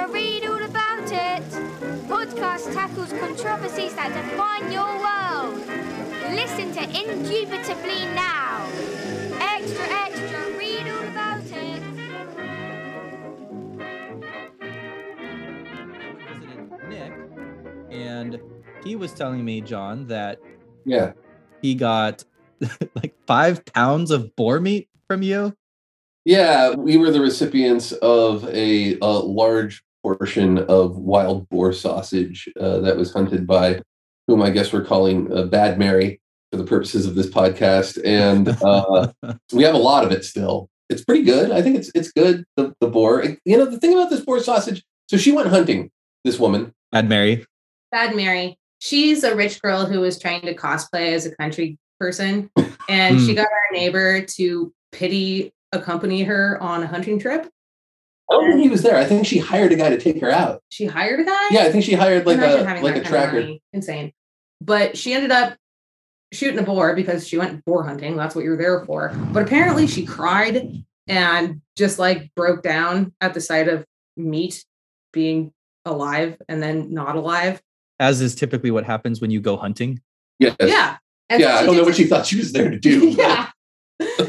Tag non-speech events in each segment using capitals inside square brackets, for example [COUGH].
extra, read all about it. Podcast tackles controversies that define your world. Listen to Indubitably now. Extra, extra, read all about it. visited Nick, and he was telling me, John, that Yeah. he got [LAUGHS] like five pounds of boar meat from you. Yeah, we were the recipients of a, a large portion of wild boar sausage uh, that was hunted by whom I guess we're calling uh, Bad Mary for the purposes of this podcast, and uh, [LAUGHS] we have a lot of it still. It's pretty good. I think it's it's good. The the boar. You know the thing about this boar sausage. So she went hunting. This woman. Bad Mary. Bad Mary. She's a rich girl who was trying to cosplay as a country person, [LAUGHS] and she Hmm. got our neighbor to pity accompany her on a hunting trip. I don't think he was there. I think she hired a guy to take her out. She hired a guy. Yeah, I think she hired like Imagine a having like that a kind of tracker. money. Insane. But she ended up shooting a boar because she went boar hunting. That's what you're there for. But apparently she cried and just like broke down at the sight of meat being alive and then not alive. As is typically what happens when you go hunting. Yes. Yeah. And so Yeah, I don't know what it- she thought she was there to do. [LAUGHS] yeah.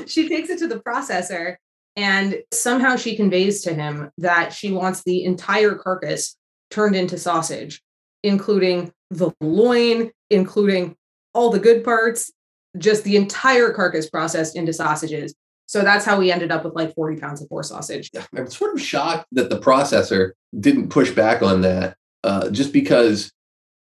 she takes it to the processor and somehow she conveys to him that she wants the entire carcass turned into sausage, including the loin, including all the good parts, just the entire carcass processed into sausages. So that's how we ended up with like 40 pounds of boar sausage. I'm sort of shocked that the processor didn't push back on that, uh, just because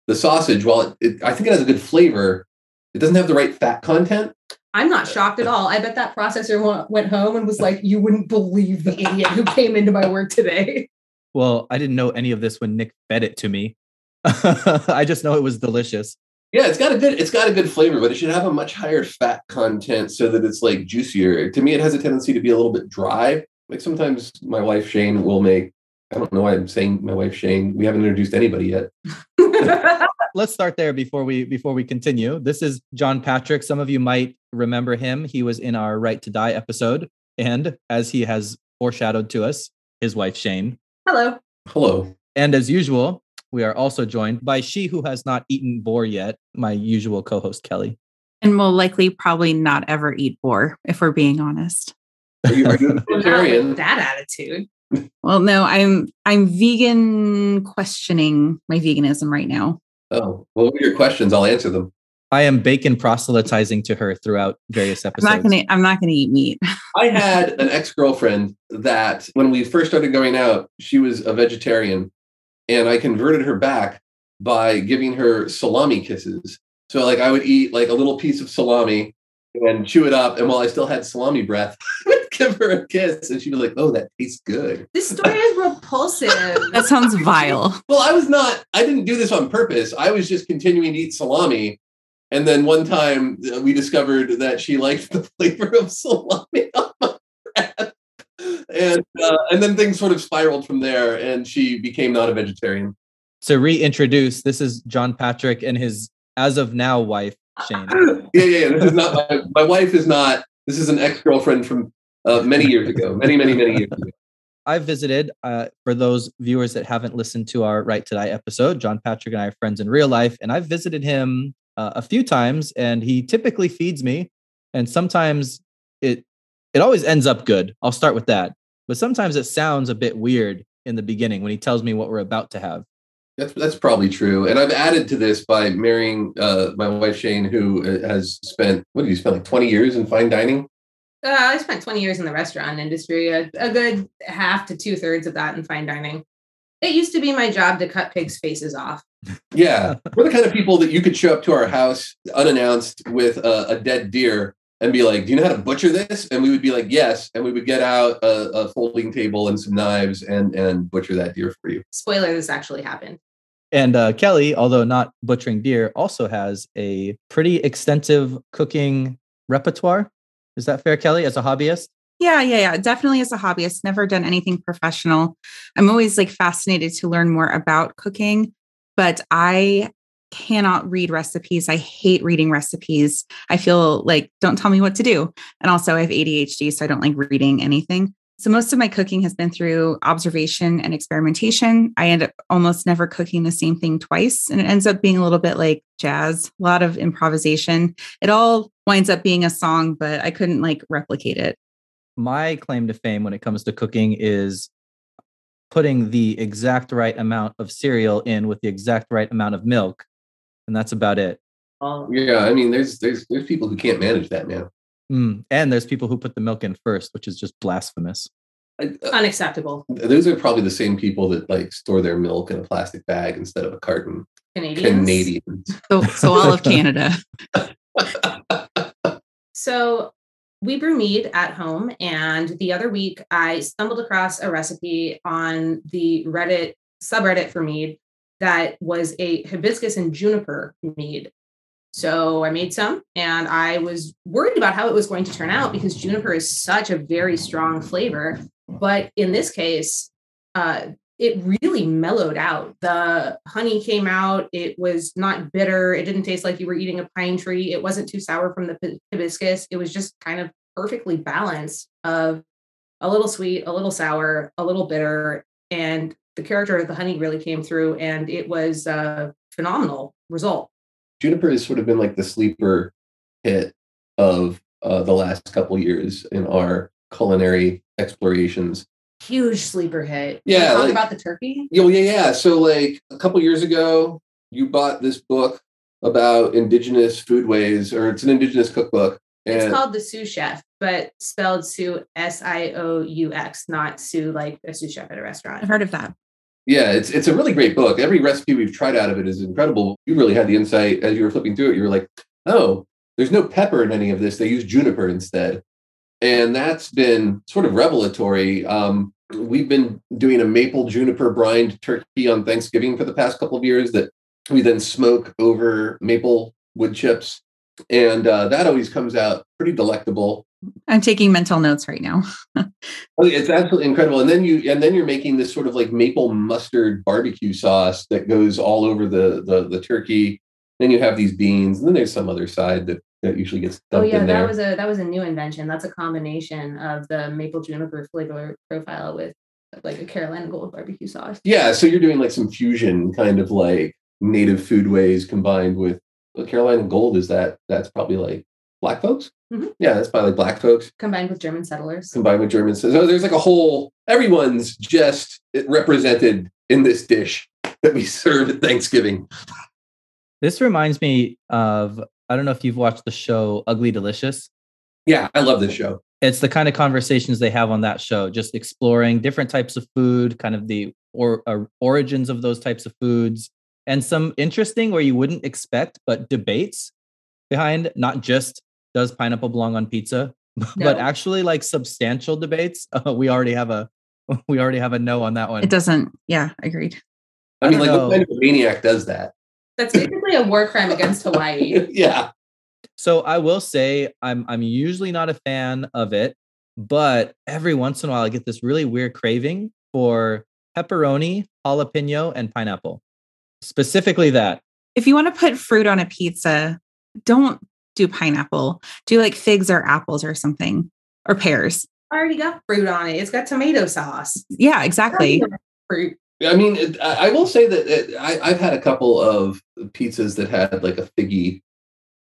the sausage, while it, it, I think it has a good flavor, it doesn't have the right fat content. I'm not shocked at all. I bet that processor went home and was like, You wouldn't believe the idiot who came into my work today. Well, I didn't know any of this when Nick fed it to me. [LAUGHS] I just know it was delicious. Yeah, it's got a good it's got a good flavor, but it should have a much higher fat content so that it's like juicier. To me, it has a tendency to be a little bit dry. Like sometimes my wife Shane will make. I don't know why I'm saying my wife Shane. We haven't introduced anybody yet. [LAUGHS] Let's start there before we before we continue. This is John Patrick. Some of you might remember him. He was in our Right to Die episode, and as he has foreshadowed to us, his wife Shane. Hello. Hello. And as usual, we are also joined by she who has not eaten boar yet, my usual co-host Kelly. and will likely probably not ever eat boar if we're being honest. Are you, are you a [LAUGHS] Well, not with vegetarian? that attitude. Well, no, I'm I'm vegan questioning my veganism right now. Oh, well, what are your questions? I'll answer them. I am bacon proselytizing to her throughout various I'm episodes. not gonna I'm not gonna eat meat. [LAUGHS] I had an ex girlfriend that when we first started going out, she was a vegetarian, and I converted her back by giving her salami kisses. So, like, I would eat like a little piece of salami and chew it up, and while I still had salami breath, I would give her a kiss, and she'd be like, "Oh, that tastes good." This story is repulsive. [LAUGHS] That sounds vile. Well, I was not. I didn't do this on purpose. I was just continuing to eat salami. And then one time uh, we discovered that she liked the [LAUGHS] flavor of salami on my breath. And uh, and then things sort of spiraled from there, and she became not a vegetarian. to reintroduce, this is John Patrick and his as of now wife, Shane. [LAUGHS] yeah, yeah, yeah. This is not my, my wife. Is not. This is an ex girlfriend from uh, many years ago. Many, many, many years ago. I visited, uh, for those viewers that haven't listened to our Right to Die episode, John Patrick and I are friends in real life, and I've visited him uh, a few times, and he typically feeds me, and sometimes it it always ends up good. I'll start with that, but sometimes it sounds a bit weird in the beginning when he tells me what we're about to have. That's that's probably true. And I've added to this by marrying uh, my wife Shane, who uh, has spent what did you spend like twenty years in fine dining? Uh, I spent 20 years in the restaurant industry, a, a good half to two thirds of that in fine dining. It used to be my job to cut pigs' faces off. Yeah, we're the kind of people that you could show up to our house unannounced with a, a dead deer and be like, "Do you know how to butcher this?" And we would be like, "Yes," and we would get out a, a folding table and some knives and and butcher that deer for you. Spoiler, this actually happened. And uh, Kelly, although not butchering deer, also has a pretty extensive cooking repertoire. Is that fair, Kelly, as a hobbyist? Yeah, yeah, yeah. Definitely as a hobbyist, never done anything professional. I'm always like fascinated to learn more about cooking, but I cannot read recipes. I hate reading recipes. I feel like don't tell me what to do. And also I have ADHD, so I don't like reading anything. So most of my cooking has been through observation and experimentation. I end up almost never cooking the same thing twice. And it ends up being a little bit like jazz, a lot of improvisation. It all winds up being a song, but I couldn't like replicate it. My claim to fame when it comes to cooking is putting the exact right amount of cereal in with the exact right amount of milk. And that's about it. Yeah, I mean, there's there's there's people who can't manage that, man. Mm. And there's people who put the milk in first, which is just blasphemous. I, uh, Unacceptable. those are probably the same people that like store their milk in a plastic bag instead of a carton. Canadians. Canadians. So, so all of Canada. [LAUGHS] So we brew mead at home. And the other week, I stumbled across a recipe on the Reddit subreddit for mead that was a hibiscus and juniper mead. So I made some and I was worried about how it was going to turn out because juniper is such a very strong flavor. But in this case, uh, it really mellowed out. The honey came out. It was not bitter. It didn't taste like you were eating a pine tree. It wasn't too sour from the hi- hibiscus. It was just kind of perfectly balanced of a little sweet, a little sour, a little bitter. And the character of the honey really came through and it was a phenomenal result. Juniper has sort of been like the sleeper hit of uh, the last couple years in our culinary explorations. Huge sleeper hit. Yeah, Can you talk like- about the turkey. Yeah, well, yeah, yeah. So, like a couple years ago, you bought this book about indigenous foodways, or it's an indigenous cookbook. It's called the Sioux Chef, but spelled Sue S I O U X, not Sue like a sous chef at a restaurant. I've heard of that. Yeah, it's it's a really great book. Every recipe we've tried out of it is incredible. You really had the insight as you were flipping through it. You were like, oh, there's no pepper in any of this. They use juniper instead. And that's been sort of revelatory. Um, we've been doing a maple juniper brined turkey on Thanksgiving for the past couple of years that we then smoke over maple wood chips. And uh, that always comes out pretty delectable. I'm taking mental notes right now. [LAUGHS] Oh, it's absolutely incredible. And then you and then you're making this sort of like maple mustard barbecue sauce that goes all over the the, the turkey. Then you have these beans, and then there's some other side that, that usually gets Oh yeah, in that was a that was a new invention. That's a combination of the maple juniper flavor profile with like a Carolina Gold barbecue sauce. yeah, so you're doing like some fusion kind of like native foodways combined with well, Carolina Gold. Is that that's probably like black folks? Mhm. Yeah, that's probably like black folks Combined with German settlers. combined with Germans. So there's like a whole everyone's just represented in this dish that we serve at Thanksgiving. This reminds me of I don't know if you've watched the show Ugly Delicious. Yeah, I love this show. It's the kind of conversations they have on that show, just exploring different types of food, kind of the or, uh, origins of those types of foods, and some interesting where you wouldn't expect, but debates behind not just does pineapple belong on pizza, [LAUGHS] but actually like substantial debates. Uh, [LAUGHS] we already have a [LAUGHS] we already have a no on that one. It doesn't. Yeah, agreed. I, I mean, like, know. what kind of a maniac does that? That's basically a war crime against Hawaii. yeah. So I will say I'm I'm usually not a fan of it, but every once in a while I get this really weird craving for pepperoni, jalapeno, and pineapple. Specifically that. If you want to put fruit on a pizza, don't do pineapple. Do like figs or apples or something or pears. I already got fruit on it. It's got tomato sauce. Yeah, exactly. Fruit. I mean, it, I I will say that it, I, I've had a couple of pizzas that had like a figgy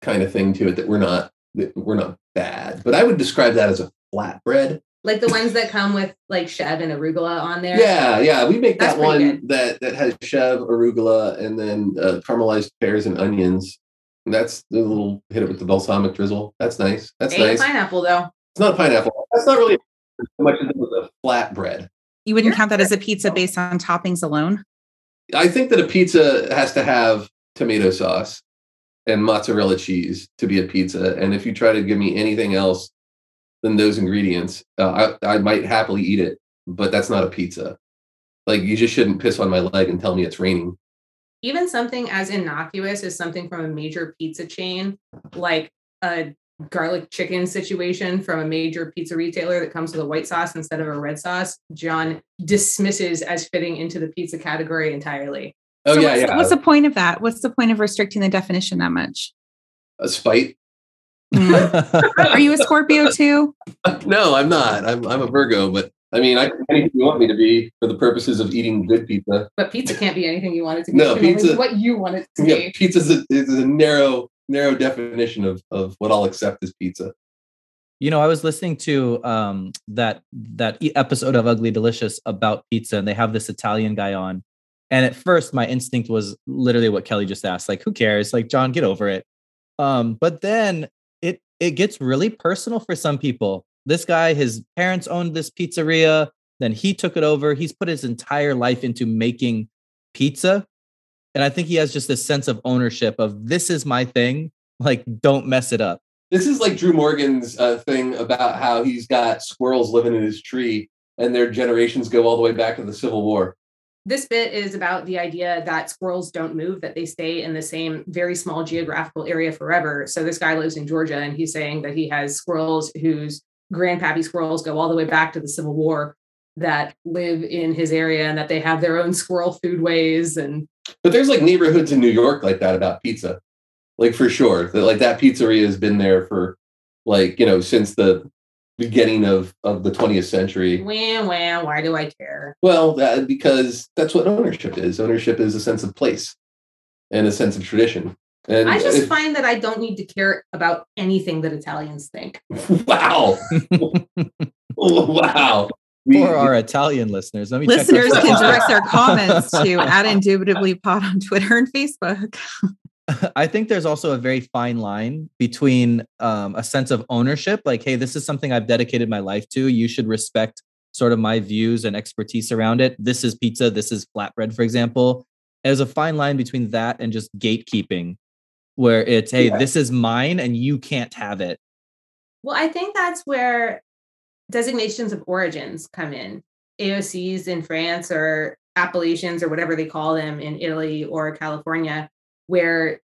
kind of thing to it that were not that were not bad, but I would describe that as a flatbread. Like the ones that come with like chev and arugula on there. Yeah, yeah, we make that pretty one that that has chev, arugula, and then uh, caramelized pears and onions. And that's the little hit it with the balsamic drizzle. That's nice. That's Ain't nice. pineapple though. It's not pineapple. That's not really so much as it was a flatbread. You wouldn't count that as a pizza based on toppings alone. I think that a pizza has to have tomato sauce and mozzarella cheese to be a pizza. And if you try to give me anything else than those ingredients, uh, I, I might happily eat it, but that's not a pizza. Like you just shouldn't piss on my leg and tell me it's raining. Even something as innocuous as something from a major pizza chain, like a garlic chicken situation from a major pizza retailer that comes with a white sauce instead of a red sauce, John dismisses as fitting into the pizza category entirely. Oh So yeah, what's, yeah. What's the point of that? What's the point of restricting the definition that much? a spite? Mm. [LAUGHS] Are you a Scorpio too? no, I'm not. I'm I'm a Virgo, but I mean, I can anything you want me to be for the purposes of eating good pizza. But pizza can't be anything you want it to be. No, It can pizza- what you want it to Yeah, be. pizza is a, is a narrow, narrow definition of of what I'll accept as pizza. You know, I was listening to um, that that episode of Ugly Delicious about pizza, and they have this Italian guy on. And at first, my instinct was literally what Kelly just asked: like, who cares? Like, John, get over it. Um, but then it gets really personal for some people. This guy, his parents owned this pizzeria, then he took it over. He's put his entire life into making pizza, and I think he has just this sense of ownership of this is my thing. Like, don't mess it up. This is like Drew Morgan's uh, thing about how he's got squirrels living in his tree, and their generations go all the way back to the Civil War. This bit is about the idea that squirrels don't move, that they stay in the same very small geographical area forever. So this guy lives in Georgia and he's saying that he has squirrels whose grandpappy squirrels go all the way back to the Civil War that live in his area and that they have their own squirrel foodways and But there's like neighborhoods in New York like that about pizza, like for sure. That like that pizzeria has been there for like you know since the beginning of of the 20th century. wham wham, why do I care? Well, that, because that's what ownership is. Ownership is a sense of place and a sense of tradition. And I just if- find that I don't need to care about anything that Italians think. [LAUGHS] wow, [LAUGHS] wow. We- For our Italian listeners, let me check Listeners this can direct their comments to [LAUGHS] at indubitably pod on Twitter and Facebook. [LAUGHS] I think there's also a very fine line between um, a sense of ownership, like, hey, this is something I've dedicated my life to. You should respect sort of my views and expertise around it. This is pizza. This is flatbread, for example. There's a fine line between that and just gatekeeping, where it's, hey, Yeah. this is mine and you can't have it. Well, I think that's where designations of origins come in. AOCs in France or appellations or whatever they call them in Italy or California, where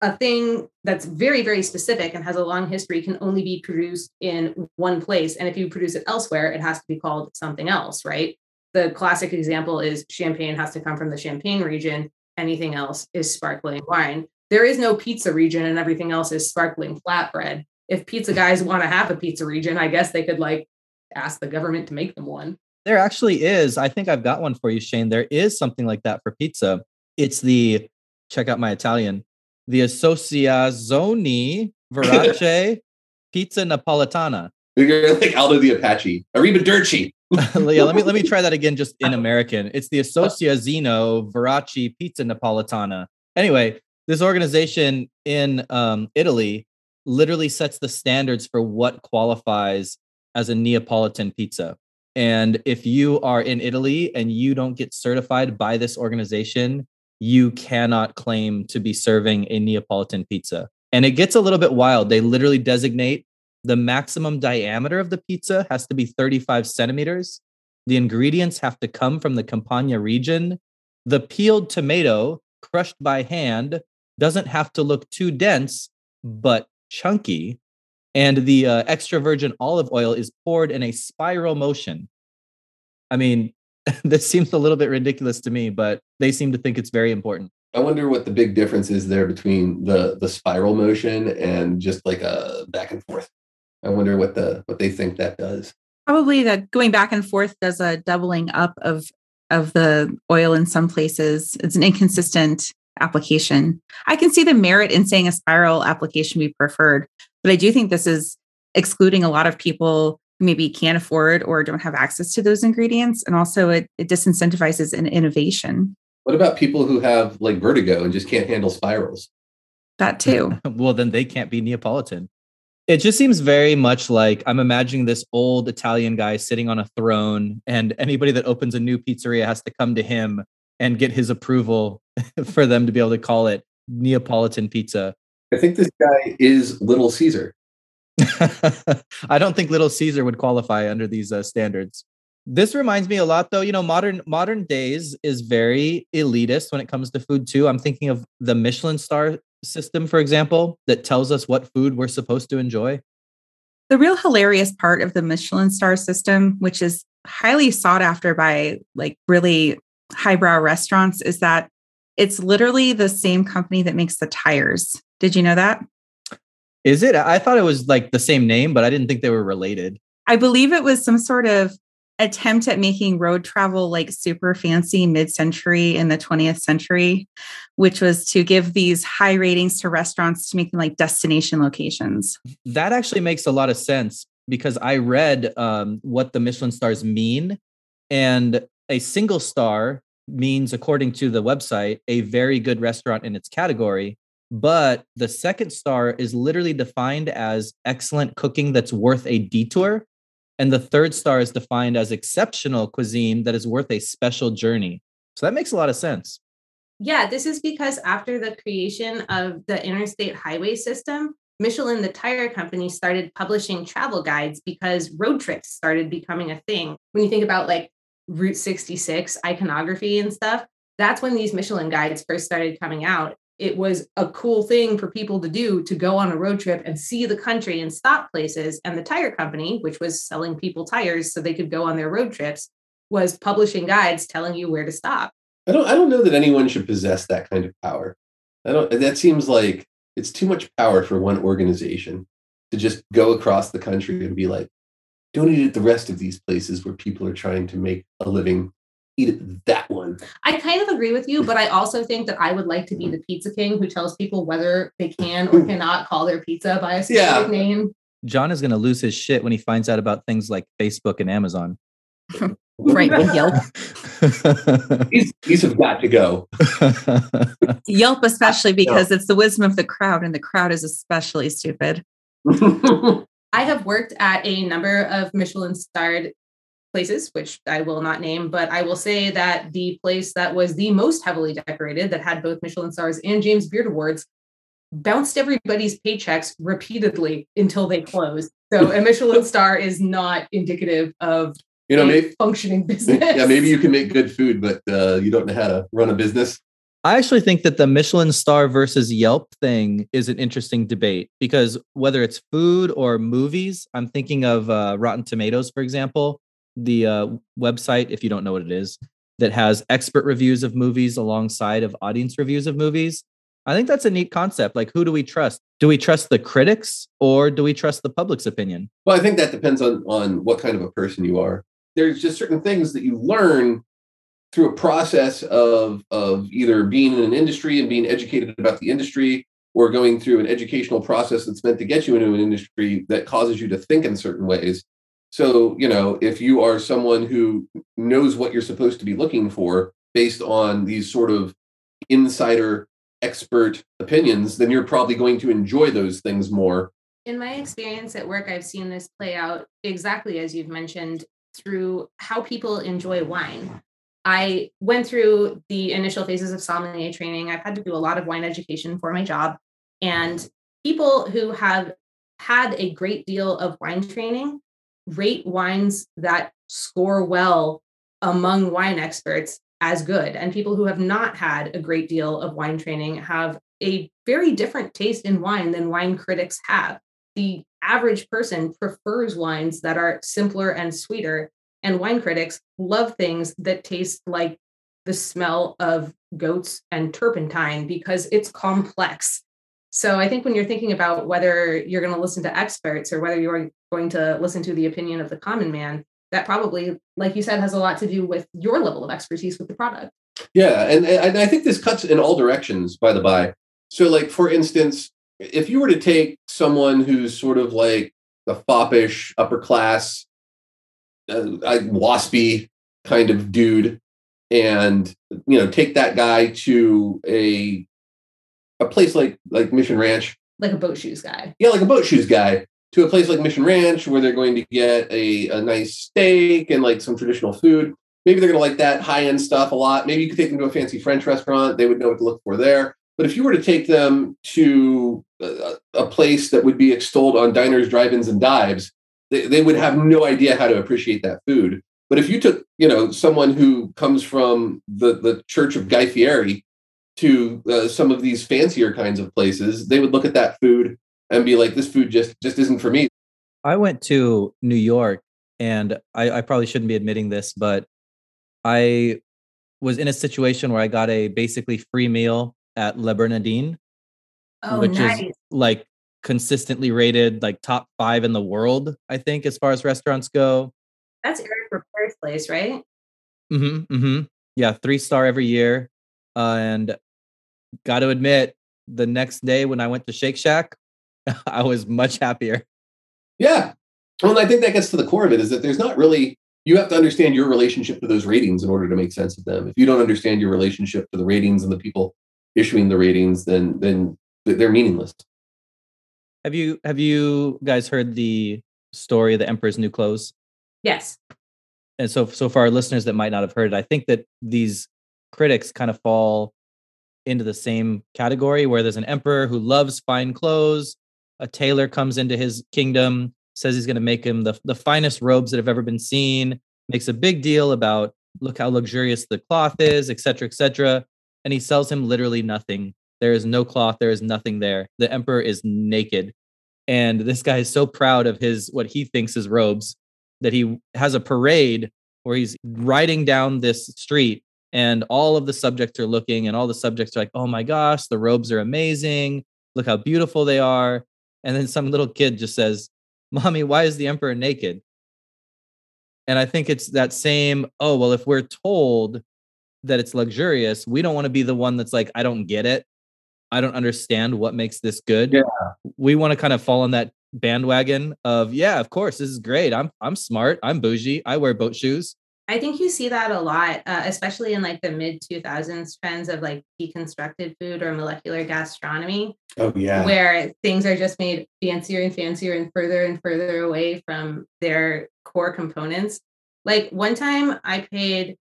a thing that's very, very specific and has a long history can only be produced in one place. And if you produce it elsewhere, it has to be called something else, right? The classic example is champagne has to come from the Champagne region. Anything else is sparkling wine. There is no pizza region and everything else is sparkling flatbread if pizza guys want to have a pizza region, I guess they could like ask the government to make them one. There actually is. I think I've got one for you, Shane. There is something like that for pizza. It's the, check out my Italian, the Associazione [LAUGHS] Verace Pizza Napoletana. You're like Aldo the Apache, Arrivederci. [LAUGHS] yeah, let me let me try that again just in [LAUGHS] American. It's the Associazione Verace Pizza Napoletana. Anyway, this organization in um, Italy literally sets the standards for what qualifies as a Neapolitan pizza. And if you are in Italy and you don't get certified by this organization, you cannot claim to be serving a Neapolitan pizza. And it gets a little bit wild. They literally designate the maximum diameter of the pizza has to be 35 centimeters. The ingredients have to come from the Campania region. The peeled tomato, crushed by hand, doesn't have to look too dense, but chunky. And the uh, extra virgin olive oil is poured in a spiral motion. I mean, [LAUGHS] this seems a little bit ridiculous to me, but they seem to think it's very important. I wonder what the big difference is there between the the spiral motion and just like a back and forth. I wonder what the what they think that does. Probably that going back and forth does a doubling up of of the oil in some places. It's an inconsistent application. I can see the merit in saying a spiral application be preferred, but I do think this is excluding a lot of people who maybe can't afford or don't have access to those ingredients. And also it, it disincentivizes an innovation. What about people who have like vertigo and just can't handle spirals? That too. [LAUGHS] well, then they can't be Neapolitan. It just seems very much like I'm imagining this old Italian guy sitting on a throne, and anybody that opens a new pizzeria has to come to him and get his approval [LAUGHS] for them to be able to call it Neapolitan pizza. I think this guy is Little Caesar. [LAUGHS] I don't think Little Caesar would qualify under these uh, standards. This reminds me a lot, though. You know, modern modern days is very elitist when it comes to food too. I'm thinking of the Michelin star system, for example, that tells us what food we're supposed to enjoy. The real hilarious part of the Michelin star system, which is highly sought after by like really highbrow restaurants, is that it's literally the same company that makes the tires. Did you know that? Is it? I thought it was like the same name, but I didn't think they were related. I believe it was some sort of attempt at making road travel like super fancy mid-century in the 20th century which was to give these high ratings to restaurants to make them like destination locations that actually makes a lot of sense because i read um, what the michelin stars mean and a single star means according to the website a very good restaurant in its category but the second star is literally defined as excellent cooking that's worth a detour and the third star is defined as exceptional cuisine that is worth a special journey. So that makes a lot of sense. Yeah, this is because after the creation of the interstate highway system, Michelin, the tire company, started publishing travel guides because road trips started becoming a thing. When you think about like Route 66 iconography and stuff, that's when these Michelin guides first started coming out it was a cool thing for people to do to go on a road trip and see the country and stop places. And the tire company, which was selling people tires so they could go on their road trips, was publishing guides telling you where to stop. I don't I don't know that anyone should possess that kind of power. I don't that seems like it's too much power for one organization to just go across the country and be like, don't eat at the rest of these places where people are trying to make a living eat that one. I kind of agree with you, but I also think that I would like to be the pizza king who tells people whether they can or hmm. cannot call their pizza by a specific yeah. name. John is going to lose his shit when he finds out about things like Facebook and Amazon. [LAUGHS] right, Yelp. these, these have got to go. [LAUGHS] Yelp, especially because it's the wisdom of the crowd, and the crowd is especially stupid. [LAUGHS] I have worked at a number of Michelin starred places, which I will not name, but I will say that the place that was the most heavily decorated, that had both Michelin stars and James Beard Awards, bounced everybody's paychecks repeatedly until they closed. So a Michelin [LAUGHS] star is not indicative of you know maybe functioning [LAUGHS] business. Yeah, maybe you can make good food, but uh, you don't know how to run a business. I actually think that the Michelin star versus Yelp thing is an interesting debate because whether it's food or movies, I'm thinking of uh, Rotten Tomatoes, for example the uh, website, if you don't know what it is, that has expert reviews of movies alongside of audience reviews of movies. I think that's a neat concept. Like, who do we trust? Do we trust the critics or do we trust the public's opinion? Well, I think that depends on on what kind of a person you are. There's just certain things that you learn through a process of of either being in an industry and being educated about the industry or going through an educational process that's meant to get you into an industry that causes you to think in certain ways so, you know, if you are someone who knows what you're supposed to be looking for based on these sort of insider expert opinions, then you're probably going to enjoy those things more. In my experience at work, I've seen this play out exactly as you've mentioned through how people enjoy wine. I went through the initial phases of sommelier training. I've had to do a lot of wine education for my job. And people who have had a great deal of wine training rate wines that score well among wine experts as good. And people who have not had a great deal of wine training have a very different taste in wine than wine critics have. The average person prefers wines that are simpler and sweeter, and wine critics love things that taste like the smell of goats and turpentine because it's complex. So I think when you're thinking about whether you're going to listen to experts or whether you're going to listen to the opinion of the common man, that probably, like you said, has a lot to do with your level of expertise with the product. Yeah, and, and I think this cuts in all directions, by the by. So, like for instance, if you were to take someone who's sort of like the foppish, upper class, uh, waspy kind of dude, and you know, take that guy to a a place like like Mission Ranch, like a boat shoes guy. Yeah, like a boat shoes guy to a place like Mission Ranch where they're going to get a, a nice steak and like some traditional food. Maybe they're going to like that high end stuff a lot. Maybe you could take them to a fancy French restaurant. They would know what to look for there. But if you were to take them to a, a place that would be extolled on diners, drive-ins, and dives, they, they would have no idea how to appreciate that food. But if you took, you know, someone who comes from the the Church of Guy Fieri to uh, some of these fancier kinds of places, they would look at that food and be like, "This food just just isn't for me." I went to New York, and I, I probably shouldn't be admitting this, but I was in a situation where I got a basically free meal at Le Bernardin, oh, which nice. is like consistently rated like top five in the world, I think, as far as restaurants go. That's Eric Ripert's place, right? Mm-hmm. Mm-hmm. Yeah, three star every year. Uh, and got to admit, the next day when I went to Shake Shack, [LAUGHS] I was much happier. Yeah. Well, I think that gets to the core of it is that there's not really, you have to understand your relationship to those ratings in order to make sense of them. If you don't understand your relationship to the ratings and the people issuing the ratings, then then they're meaningless. Have you have you guys heard the story of the Emperor's New Clothes? Yes. And so so for our listeners that might not have heard it, I think that these critics kind of fall into the same category where there's an emperor who loves fine clothes. A tailor comes into his kingdom, says he's going to make him the, the finest robes that have ever been seen, makes a big deal about look how luxurious the cloth is, etc., etc. And he sells him literally nothing. There is no cloth, there is nothing there. The emperor is naked. And this guy is so proud of his what he thinks is robes that he has a parade where he's riding down this street and all of the subjects are looking and all the subjects are like oh my gosh the robes are amazing look how beautiful they are and then some little kid just says mommy why is the emperor naked? And i think it's that same oh well if we're told that it's luxurious we don't want to be the one that's like i don't get it. I don't understand what makes this good yeah. we want to kind of fall on that bandwagon of yeah of course this is great. I'm i'm smart. I'm bougie. I wear boat shoes I think you see that a lot, uh, especially in like the mid 2000s trends of like deconstructed food or molecular gastronomy. Oh, yeah. Where things are just made fancier and fancier and further and further away from their core components. Like one time I paid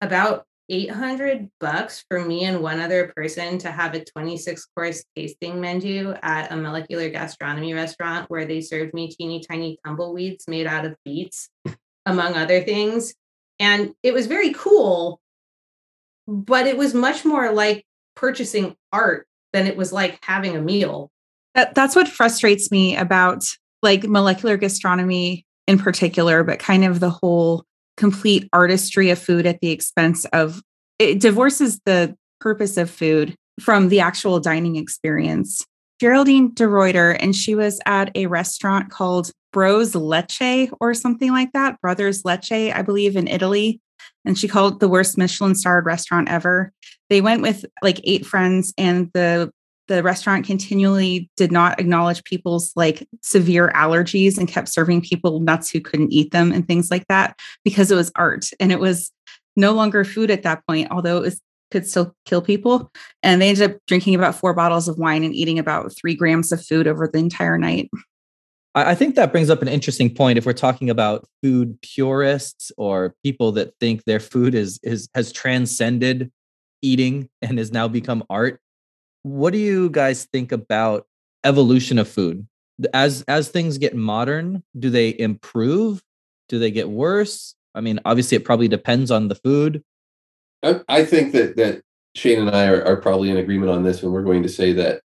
about 800 bucks for me and one other person to have a 26 course tasting menu at a molecular gastronomy restaurant where they served me teeny tiny tumbleweeds made out of beets among other things. And it was very cool, but it was much more like purchasing art than it was like having a meal. That, that's what frustrates me about like molecular gastronomy in particular, but kind of the whole complete artistry of food at the expense of it divorces the purpose of food from the actual dining experience. Geraldine DeRuyter, and she was at a restaurant called Bros Lecce or something like that, Brothers Lecce, I believe, in Italy. And she called it the worst Michelin starred restaurant ever. They went with like eight friends, and the the restaurant continually did not acknowledge people's like severe allergies and kept serving people nuts who couldn't eat them and things like that because it was art and it was no longer food at that point although it was could still kill people and they ended up drinking about four bottles of wine and eating about three grams of food over the entire night I think that brings up an interesting point if we're talking about food purists or people that think their food is is has transcended eating and has now become art. What do you guys think about evolution of food? As as things get modern, do they improve? Do they get worse? I mean, obviously it probably depends on the food. I, I think that that Shane and I are, are probably in agreement on this when we're going to say that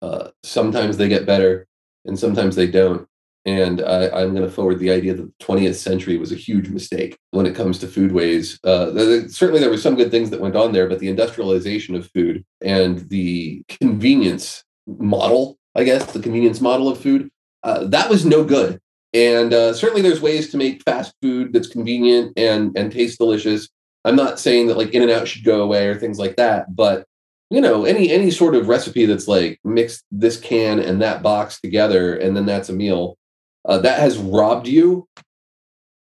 uh, sometimes they get better and sometimes they don't. And I, am going to forward the idea that the 20th century was a huge mistake when it comes to foodways. Uh, certainly, there were some good things that went on there, but the industrialization of food and the convenience model, I guess, the convenience model of food, uh, that was no good. And uh, certainly, there's ways to make fast food that's convenient and and taste delicious. I'm not saying that like In-N-Out should go away or things like that, but you know any any sort of recipe that's like mix this can and that box together and then that's a meal uh, that has robbed you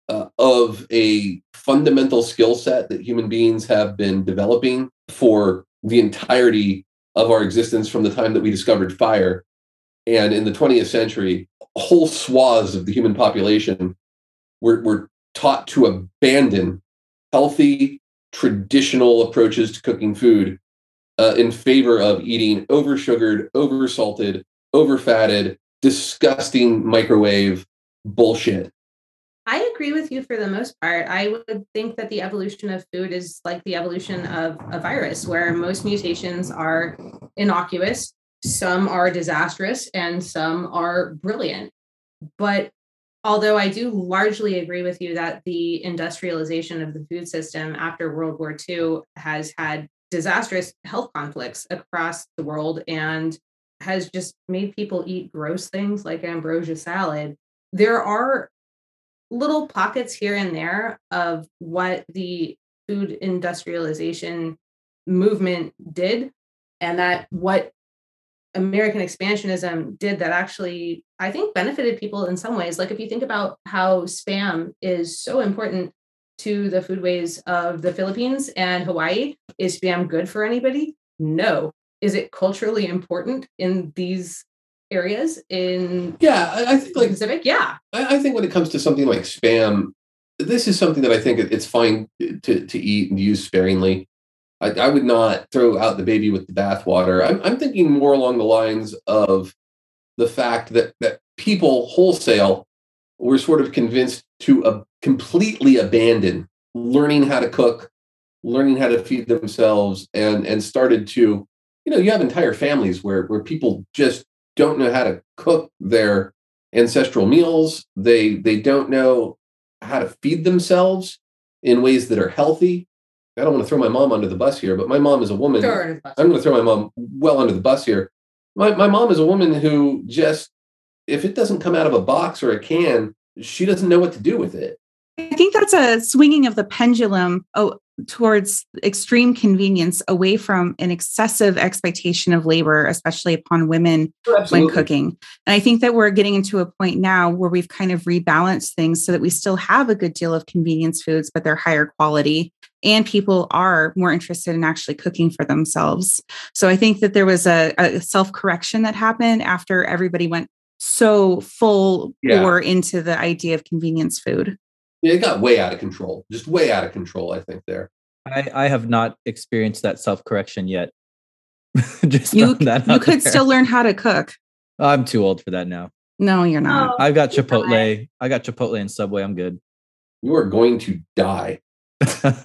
uh, of a fundamental skill set that human beings have been developing for the entirety of our existence from the time that we discovered fire. And in the 20th century whole swaths of the human population were, were taught to abandon healthy traditional approaches to cooking food uh, in favor of eating over sugared, over salted, over fatted, disgusting microwave bullshit. I agree with you for the most part. I would think that the evolution of food is like the evolution of a virus, where most mutations are innocuous, some are disastrous, and some are brilliant. But although I do largely agree with you that the industrialization of the food system after World War II has had disastrous health conflicts across the world and has just made people eat gross things like ambrosia salad. There are little pockets here and there of what the food industrialization movement did and that what American expansionism did that actually, I think, benefited people in some ways. Like if you think about how spam is so important to the foodways of the Philippines and Hawaii, is spam good for anybody? No. Is it culturally important in these areas in yeah i, I think like Pacific? Yeah. I, I think when it comes to something like spam this is something that i think it's fine to, to eat and use sparingly I, I would not throw out the baby with the bathwater I'm, I'm thinking more along the lines of the fact that that people wholesale were sort of convinced to uh, completely abandon learning how to cook learning how to feed themselves and and started to you know you have entire families where where people just don't know how to cook their ancestral meals. They they don't know how to feed themselves in ways that are healthy. I don't want to throw my mom under the bus here but my mom is a woman. Sure. i'm going to throw my mom well under the bus here. My, my mom is a woman who just if it doesn't come out of a box or a can she doesn't know what to do with it I think that's a swinging of the pendulum oh, towards extreme convenience away from an excessive expectation of labor, especially upon women when cooking. And I think that we're getting into a point now where we've kind of rebalanced things so that we still have a good deal of convenience foods, but they're higher quality. And people are more interested in actually cooking for themselves. So I think that there was a, a self correction that happened after everybody went so full Yeah. bore into the idea of convenience food. it got way out of control just way out of control i think there I, I have not experienced that self correction yet. [LAUGHS] Just You, that you could there. still learn how to cook. I'm too old for that now. No, you're not. Oh, I've got you're Chipotle. I got Chipotle and Subway. I'm good. you are going to die [LAUGHS]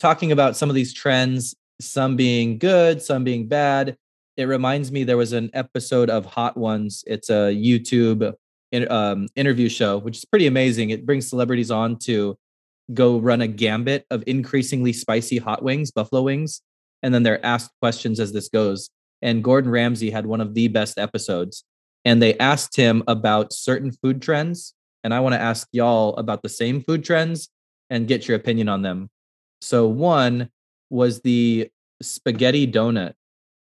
Talking about some of these trends, some being good, some being bad. It reminds me there was an episode of Hot Ones. It's a YouTube in, um, interview show, which is pretty amazing. It brings celebrities on to go run a gambit of increasingly spicy hot wings, buffalo wings, and then they're asked questions as this goes. And Gordon Ramsay had one of the best episodes, and they asked him about certain food trends. And I want to ask y'all about the same food trends and get your opinion on them. So one was the spaghetti donut.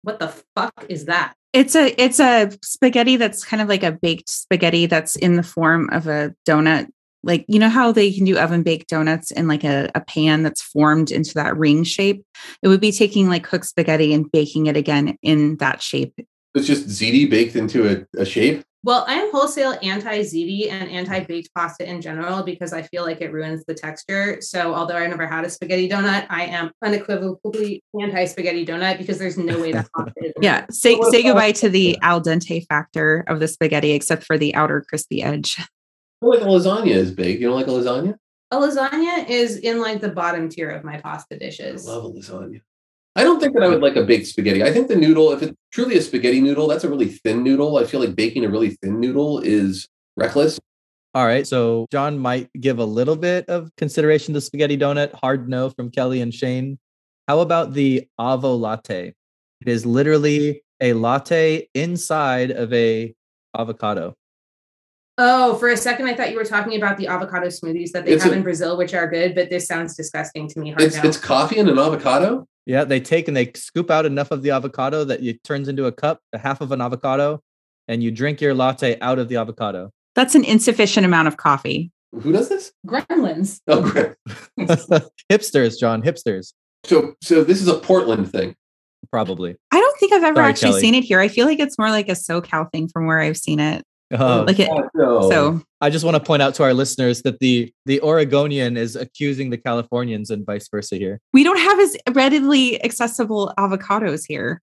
What the fuck is that? It's a it's a spaghetti that's kind of like a baked spaghetti that's in the form of a donut. Like you know how they can do oven baked donuts in like a, a pan that's formed into that ring shape. It would be taking like cooked spaghetti and baking it again in that shape. It's just ziti baked into a, a shape Well, I am wholesale anti ziti and anti baked pasta in general because I feel like it ruins the texture. So, although I never had a spaghetti donut, I am unequivocally anti spaghetti donut because there's no way that [LAUGHS] pasta is. Yeah, say say goodbye to the al dente factor of the spaghetti, except for the outer crispy edge. I like a lasagna is baked you don't like a lasagna A lasagna is in like the bottom tier of my pasta dishes. I dishes. love a lasagna I don't think that I would like a baked spaghetti. I think the noodle, if it's truly a spaghetti noodle, that's a really thin noodle. I feel like baking a really thin noodle is reckless. All right. So John might give a little bit of consideration to spaghetti donut. Hard no from Kelly and Shane. How about the avo latte? It is literally a latte inside of a avocado. Oh, for a second, I thought you were talking about the avocado smoothies that they It's have a- in Brazil, which are good, but this sounds disgusting to me. Hard It's it's coffee and an avocado. Yeah, they take and they scoop out enough of the avocado that it turns into a cup, a half of an avocado, and you drink your latte out of the avocado. That's an insufficient amount of coffee. Who does this? Gremlins. [LAUGHS] Oh, great. [LAUGHS] hipsters, John, hipsters, So so this is a Portland thing. probably. I don't think I've ever Sorry, actually Kelly. seen it here. I feel like it's more like a SoCal thing from where I've seen it. Uh, Like it, Oh, so I just want to point out to our listeners that the the Oregonian is accusing the Californians and vice versa here. we don't have as readily accessible avocados here.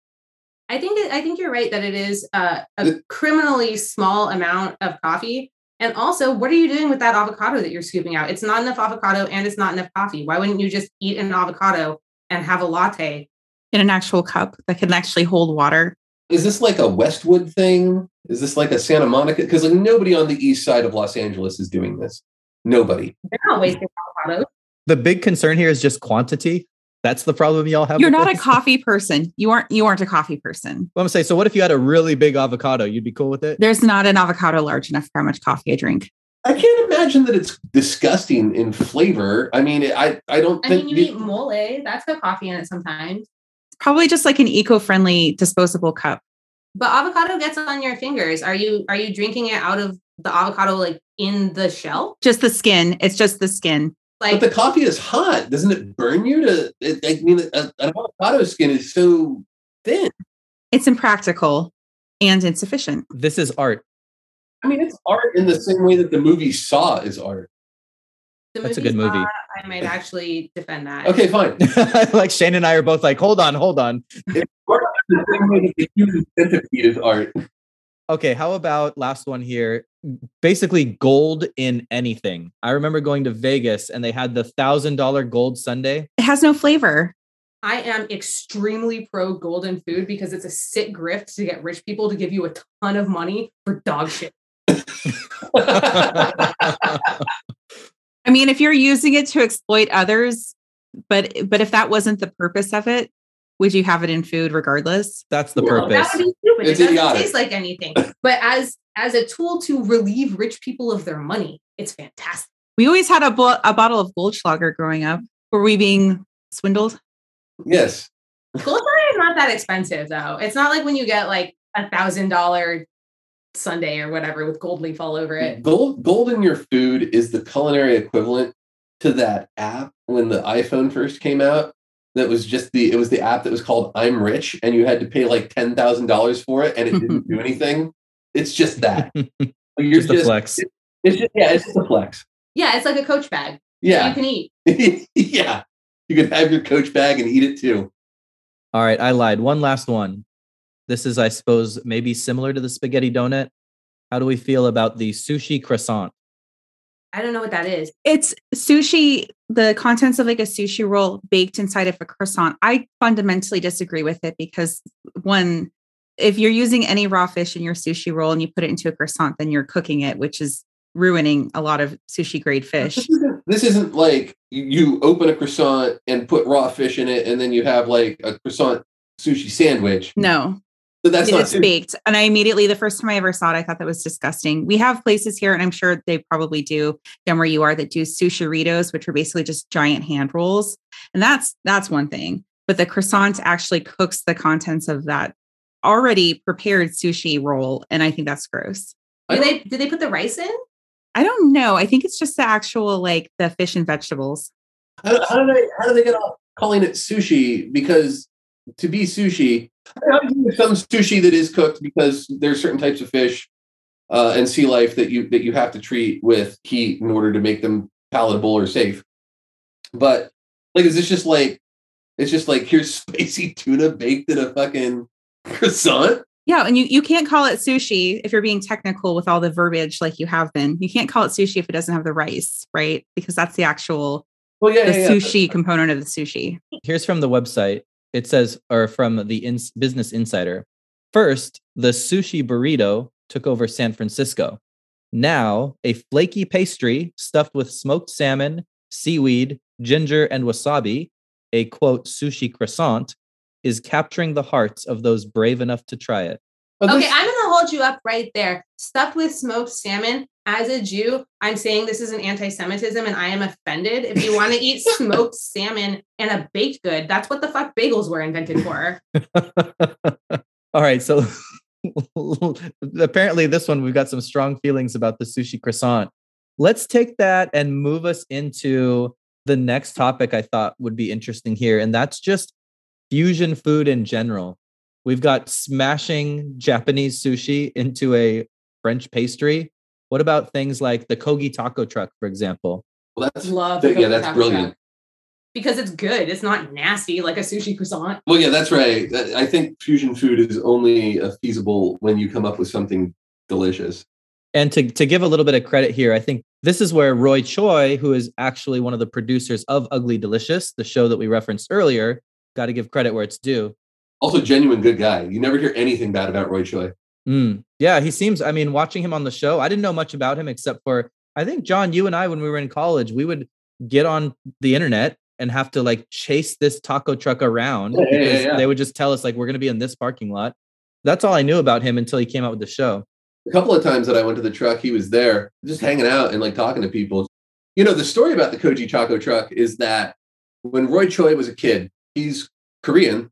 I think it, I think you're right that it is uh, a criminally small amount of coffee. And also, what are you doing with that avocado that you're scooping out? It's not enough avocado and it's not enough coffee. Why wouldn't you just eat an avocado and have a latte? in an actual cup that can actually hold water. is this like a Westwood thing? Is this like a Santa Monica? Because like nobody on the east side of Los Angeles is doing this. Nobody. They're not wasting avocados. The big concern here is just quantity. That's the problem y'all have. You're with not a coffee person. You aren't you aren't a coffee person. Well, I'm saying, so what if you had a really big avocado? You'd be cool with it? There's not an avocado large enough for how much coffee I drink. I can't imagine that it's disgusting in flavor. I mean, I I don't I think mean, you eat mole. That's got coffee in it sometimes. Probably just like an eco-friendly disposable cup. But avocado gets on your fingers. Are you are you drinking it out of the avocado like in the shell? Just the skin. It's just the skin. but Like the coffee is hot. Doesn't it burn you to? It, I mean, an avocado skin is so thin. It's impractical and insufficient. This is art. I mean, it's art in the same way that the movie Saw is art. the That's a good movie. Saw, I might actually defend that. Okay, fine. [LAUGHS] like Shane and I are both like, hold on, hold on. It's art in the same way that the human centipede is art. Okay, how about last one here? Basically, gold in anything. I remember going to Vegas and they had the thousand dollar gold sundae. It has no flavor. I am extremely pro golden food because it's a sick grift to get rich people to give you a ton of money for dog shit. [LAUGHS] I mean, if you're using it to exploit others, but but if that wasn't the purpose of it, would you have it in food regardless? That's the Well, purpose. That would be stupid. It's it doesn't idiotic. taste like anything. But as as a tool to relieve rich people of their money, it's fantastic. We always had a, bo- a bottle of Goldschlager growing up. Were we being swindled? yes. Goldschlager is not that expensive though. It's not like when you get like a thousand dollar sundae or whatever with gold leaf all over it. Gold, gold in your food is the culinary equivalent to that app when the iPhone first came out. That was just the it was the app that was called I'm Rich, and you had to pay like ten thousand dollars for it, and it didn't do [LAUGHS] anything. It's just that. [LAUGHS] You're just a flex. It's just yeah, it's just a flex. Yeah, it's like a coach bag. Yeah, you can eat. [LAUGHS] yeah. You can have your coach bag and eat it too. All right, I lied. One last one. This is, I suppose, maybe similar to the spaghetti donut. How do we feel about the sushi croissant? I don't know what that is. It's sushi, the contents of like a sushi roll baked inside of a croissant. I fundamentally disagree with it because one, if you're using any raw fish in your sushi roll and you put it into a croissant, then you're cooking it, which is ruining a lot of sushi grade fish. This isn't, this isn't like you- you open a croissant and put raw fish in it, and then you have like a croissant sushi sandwich. No, So that's not it's baked. And I immediately, the first time I ever saw it, I thought that was disgusting. We have places here, and I'm sure they probably do down where you are that do sushiritos, which are basically just giant hand rolls. And that's that's one thing. But the croissant actually cooks the contents of that already prepared sushi roll. And I think that's gross. Do they did they put the rice in? I don't know. I think it's just the actual like the fish and vegetables. How, how do they how do they get off calling it sushi? Because to be sushi, some sushi that is cooked because there's certain types of fish uh, and sea life that you that you have to treat with heat in order to make them palatable or safe. But like, is this just like it's just like here's [LAUGHS] spicy tuna baked in a fucking croissant? Yeah, and you you can't call it sushi if you're being technical with all the verbiage like you have been. You can't call it sushi if it doesn't have the rice, right? Because that's the actual Well, yeah, the yeah, yeah. sushi component of the sushi. Here's from the website. It says, or from the ins- Business Insider. First, the sushi burrito took over San Francisco. Now, a flaky pastry stuffed with smoked salmon, seaweed, ginger, and wasabi, a quote sushi croissant, is capturing the hearts of those brave enough to try it. Okay, I'm gonna hold you up right there. Stuffed with smoked salmon. As a Jew, I'm saying this is an anti-Semitism and I am offended. If you want to eat [LAUGHS] smoked salmon and a baked good, that's what the fuck bagels were invented for. [LAUGHS] All right, so [LAUGHS] apparently this one we've got some strong feelings about the sushi croissant. Let's take that and move us into the next topic I thought would be interesting here, and that's just fusion food in general. We've got smashing Japanese sushi into a French pastry. What about things like the Kogi taco truck, for example? well, that's Love. yeah, that's brilliant. truck. Because it's good. It's not nasty like a sushi croissant. Well, yeah, that's right. I think fusion food is only uh, feasible when you come up with something delicious. And to, to give a little bit of credit here, I think this is where Roy Choi, who is actually one of the producers of Ugly Delicious, the show that we referenced earlier, got to give credit where it's due. Also, genuine good guy. You never hear anything bad about Roy Choi. Mm. Yeah, he seems, I mean, watching him on the show, I didn't know much about him except for, I think, John, you and I, when we were in college, we would get on the internet and have to like chase this taco truck around Yeah, yeah, yeah, yeah. they would just tell us, like, we're going to be in this parking lot. That's all I knew about him until he came out with the show. a couple of times that I went to the truck, he was there just hanging out and like talking to people. You know, the story about the Kogi Choco truck is that when Roy Choi was a kid, he's Korean.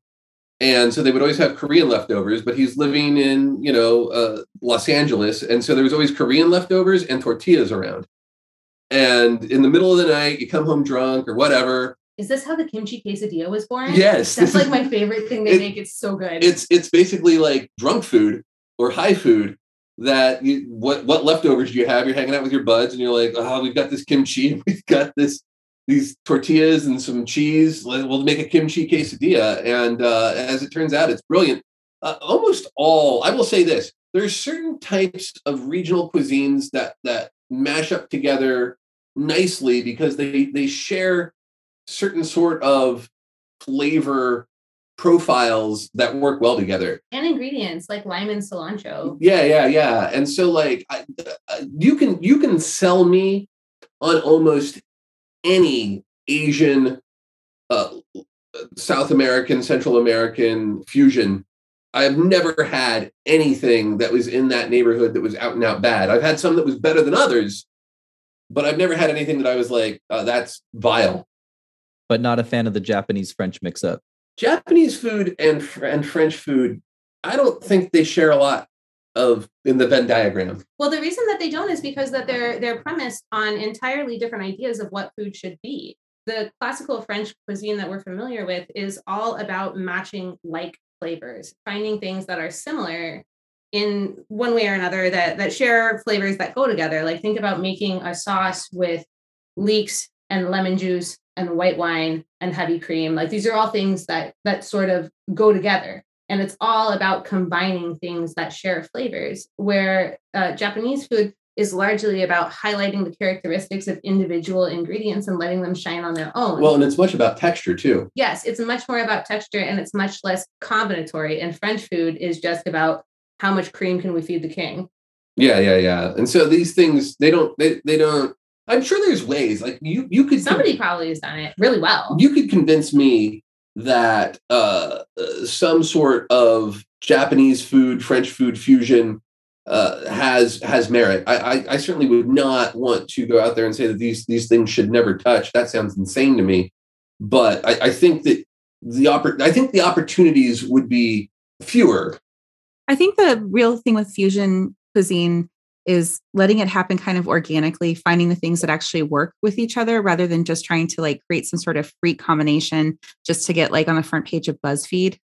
And so they would always have Korean leftovers, but he's living in, you know, uh, Los Angeles. And so there was always Korean leftovers and tortillas around. And in the middle of the night, you come home drunk or whatever. Is this how the kimchi quesadilla was born? Yes. That's like [LAUGHS] my favorite thing they It- make. It's so good. It's it's basically like drunk food or high food that you what what leftovers do you have? You're hanging out with your buds and you're like, oh, we've got this kimchi, [LAUGHS] we've got this these tortillas and some cheese. We'll make a kimchi quesadilla. And uh, as it turns out, it's brilliant. Uh, almost all, I will say this: there's certain types of regional cuisines that that mash up together nicely because they they share certain sort of flavor profiles that work well together. and ingredients like lime and cilantro. Yeah, yeah, yeah. And so like I, uh, you can you can sell me on almost any Asian uh, South American, Central American fusion. I have never had anything that was in that neighborhood that was out and out bad. I've had some that was better than others, but I've never had anything that I was like, uh, that's vile. But not a fan of the Japanese French mix up. Japanese food and and French food, I don't think they share a lot of in the Venn diagram. Well, the reason that they don't is because that they're they're premised on entirely different ideas of what food should be. The classical French cuisine that we're familiar with is all about matching like flavors, finding things that are similar in one way or another that that share flavors that go together. Like think about making a sauce with leeks and lemon juice and white wine and heavy cream. Like these are all things that that sort of go together and it's all about combining things that share flavors where uh, japanese food is largely about highlighting the characteristics of individual ingredients and letting them shine on their own Well, and it's much about texture too. yes it's much more about texture and it's much less combinatory and french food is just about how much cream can we feed the king Yeah, yeah, yeah. And so these things, they don't, they, they don't. I'm sure there's ways. Like you, you could somebody probably has done it really well you could convince me that uh, uh, some sort of Japanese food, French food fusion uh, has has merit. I, I I certainly would not want to go out there and say that these these things should never touch. That sounds insane to me. But I, I think that the oppor- I think the opportunities would be fewer. I think the real thing with fusion cuisine is letting it happen kind of organically, finding the things that actually work with each other rather than just trying to like create some sort of freak combination just to get like on the front page of BuzzFeed.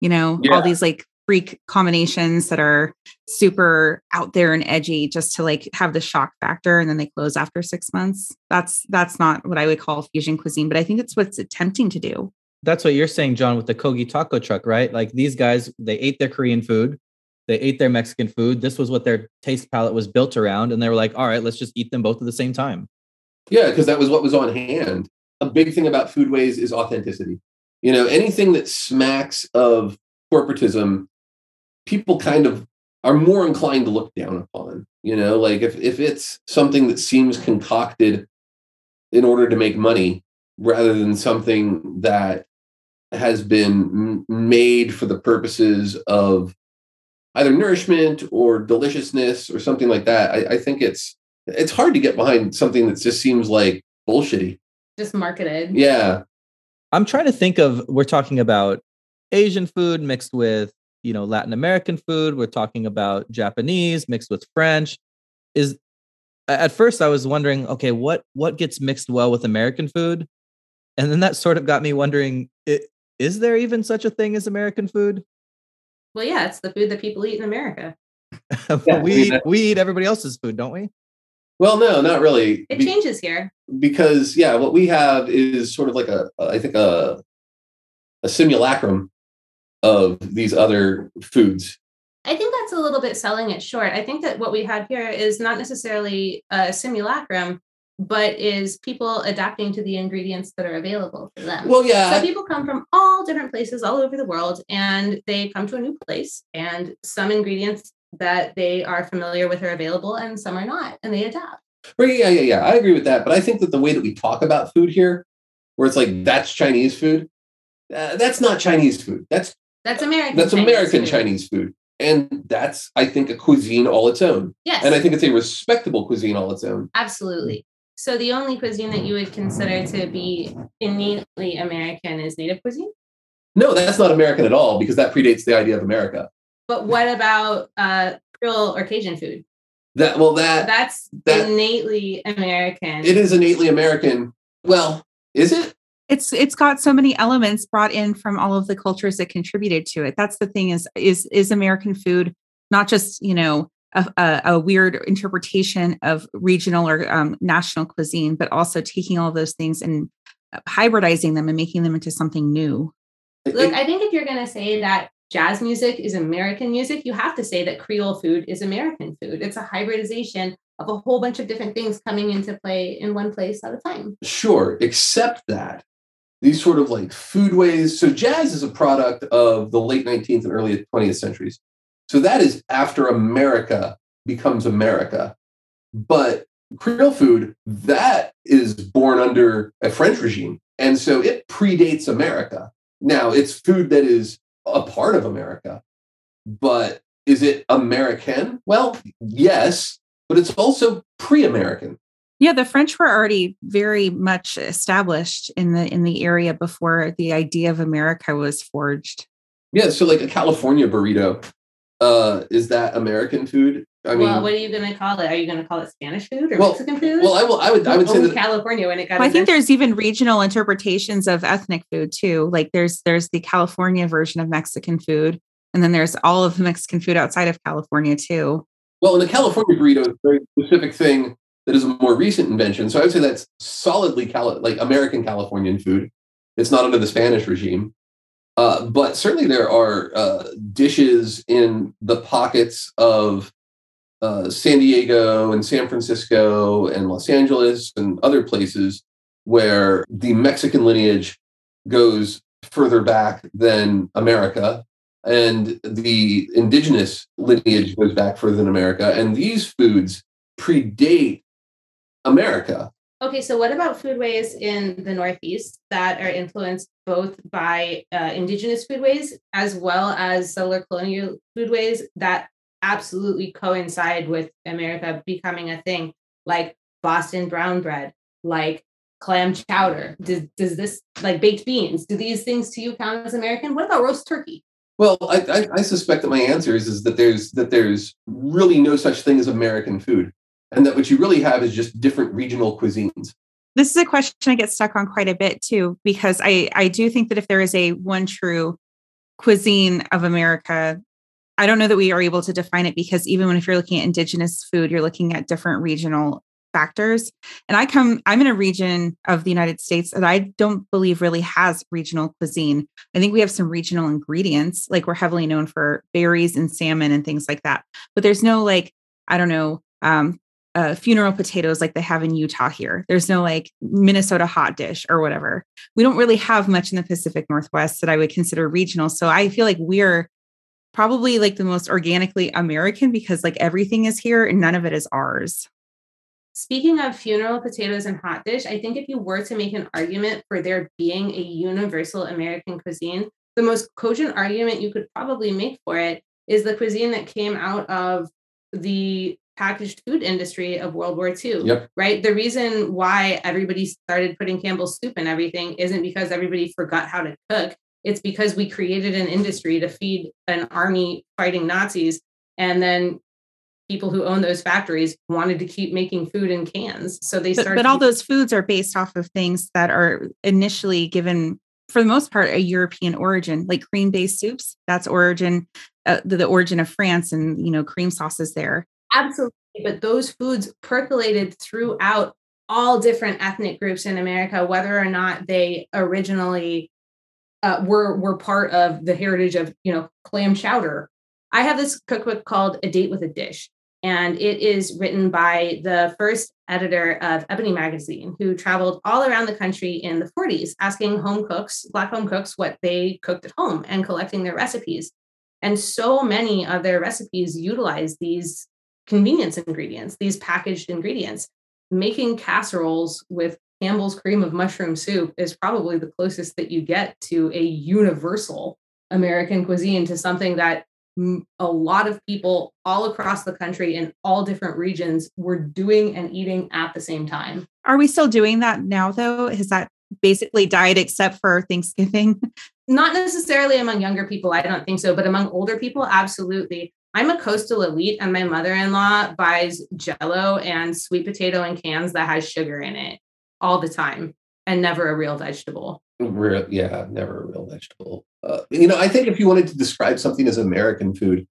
You know, Yeah. all these like freak combinations that are super out there and edgy just to like have the shock factor and then they close after 6 months. That's that's not what I would call fusion cuisine, but I think it's what's attempting to do. That's what you're saying, John, with the Kogi taco truck, right? Like these guys, they ate their Korean food, they ate their Mexican food. This was what their taste palette was built around. And they were like, all right, let's just eat them both at the same time. Yeah, because that was what was on hand. A big thing about foodways is authenticity. You know, anything that smacks of corporatism, people kind of are more inclined to look down upon. You know, like if if it's something that seems concocted in order to make money rather than something that has been made for the purposes of either nourishment or deliciousness or something like that. I, I think it's it's hard to get behind something that just seems like bullshitty. just marketed Yeah. I'm trying to think of we're talking about Asian food mixed with, you know, Latin American food. We're talking about Japanese mixed with French. Is at first I was wondering, okay, what what gets mixed well with American food? And then that sort of got me wondering, i- is there even such a thing as American food? Well yeah it's the food that people eat in america [LAUGHS] Yeah, I we mean, eat, we eat everybody else's food, don't we? Well, no, not really. it Be- changes here because yeah, what we have is sort of like a I think a a simulacrum of these other foods. I think that's a little bit selling it short. I think that what we have here is not necessarily a simulacrum, but is people adapting to the ingredients that are available for them. Well, yeah, so people come from all different places all over the world and they come to a new place and some ingredients that they are familiar with are available and some are not and they adapt. Right, yeah, yeah, yeah. I agree with that. But I think that the way that we talk about food here, where it's like that's Chinese food, uh, that's not Chinese food. That's That's American. that's Chinese American food. Chinese food. And that's, I think, a cuisine all its own. Yes. And I think it's a respectable cuisine all its own. Absolutely. So the only cuisine that you would consider to be innately American is native cuisine. No, that's not American at all because that predates the idea of America. But what about uh, Creole or Cajun food? That well, that That's that- innately American. it is innately American. Well, is it? it's it's got so many elements brought in from all of the cultures that contributed to it that's the thing is is is american food not just you know a, a, a weird interpretation of regional or um, national cuisine but also taking all of those things and hybridizing them and making them into something new Look, I think if you're going to say that jazz music is American music, you have to say that Creole food is American food. It's a hybridization of a whole bunch of different things coming into play in one place at a time. Sure, except that these sort of like foodways. So jazz is a product of the late 19th and early 20th centuries. So that is after America becomes America. But Creole food, that is born under a French regime. And so it predates America. Now it's food that is a part of America. But is it American? Well, yes, but it's also pre-American. yeah the french were already very much established in the in the area before the idea of america was forged Yeah, so like a California burrito, uh, is that American food? I mean, well, what are you going to call it? Are you going to call it Spanish food or Well- Mexican food? well, I will. I would. I would say that. California when it got. Well, I think there's even regional interpretations of ethnic food too. Like there's there's the California version of Mexican food, and then there's all of the Mexican food outside of California too. Well, in the California burrito is a very specific thing that is a more recent invention. So I would say that's solidly Cali- like American Californian food. It's not under the Spanish regime, uh, but certainly there are uh, dishes in the pockets of uh, San Diego and San Francisco and Los Angeles and other places where the Mexican lineage goes further back than America, and the indigenous lineage goes back further than America. And these foods predate America. Okay, so what about foodways in the Northeast that are influenced both by uh, indigenous foodways as well as settler colonial foodways that absolutely coincide with America becoming a thing, like Boston brown bread, like clam chowder? Does, does this, like baked beans, do these things to you count as American? What about roast turkey? Well, I, I, I suspect that my answer is, is that there's that there's really no such thing as American food, and that what you really have is just different regional cuisines. This is a question I get stuck on quite a bit too, because I I do think that if there is a one true cuisine of America, I don't know that we are able to define it because even when if you're looking at indigenous food, you're looking at different regional factors. And I come, I'm in a region of the United States that I don't believe really has regional cuisine. I think we have some regional ingredients, like we're heavily known for berries and salmon and things like that. But there's no like, I don't know, um, uh, funeral potatoes like they have in Utah here. There's no like Minnesota hot dish or whatever. We don't really have much in the Pacific Northwest that I would consider regional. So I feel like we're probably like the most organically American because like everything is here and none of it is ours. Speaking of funeral potatoes and hot dish, I think if you were to make an argument for there being a universal American cuisine, the most cogent argument you could probably make for it is the cuisine that came out of the packaged food industry of World War II. Yep. Right. The reason why everybody started putting Campbell's soup and everything isn't because everybody forgot how to cook. It's because we created an industry to feed an army fighting Nazis. And then people who own those factories wanted to keep making food in cans. So they But, started but all those foods are based off of things that are initially given, for the most part, a European origin, like cream based soups. That's origin, uh, the, the origin of France and, you know, cream sauces there. Absolutely. But those foods percolated throughout all different ethnic groups in America, whether or not they originally uh, were were part of the heritage of you know clam chowder. I have this cookbook called A Date with a Dish, and it is written by the first editor of Ebony magazine, who traveled all around the country in the 40s, asking home cooks, Black home cooks, what they cooked at home and collecting their recipes. And so many of their recipes utilize these convenience ingredients, these packaged ingredients. Making casseroles with Campbell's cream of mushroom soup is probably the closest that you get to a universal American cuisine to something that a lot of people all across the country in all different regions were doing and eating at the same time. Are we still doing that now, though? Has that basically died except for Thanksgiving? Not necessarily among younger people, I don't think so, but among older people, absolutely. I'm a coastal elite, and my mother in law buys jello and sweet potato in cans that has sugar in it all the time and never a real vegetable. Real, yeah, never a real vegetable. Uh, you know, I think if you wanted to describe something as American food,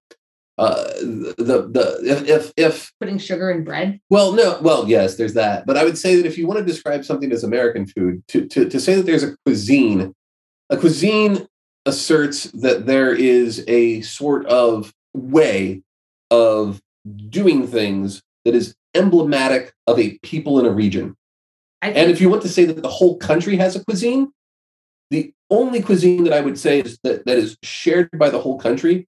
uh, the the if, if if putting sugar in bread. Well, no, well, yes, there's that. But I would say that if you want to describe something as American food, to to to say that there's a cuisine, a cuisine asserts that there is a sort of way of doing things that is emblematic of a people in a region. And if you want to say that the whole country has a cuisine, the only cuisine that I would say is that, that is shared by the whole country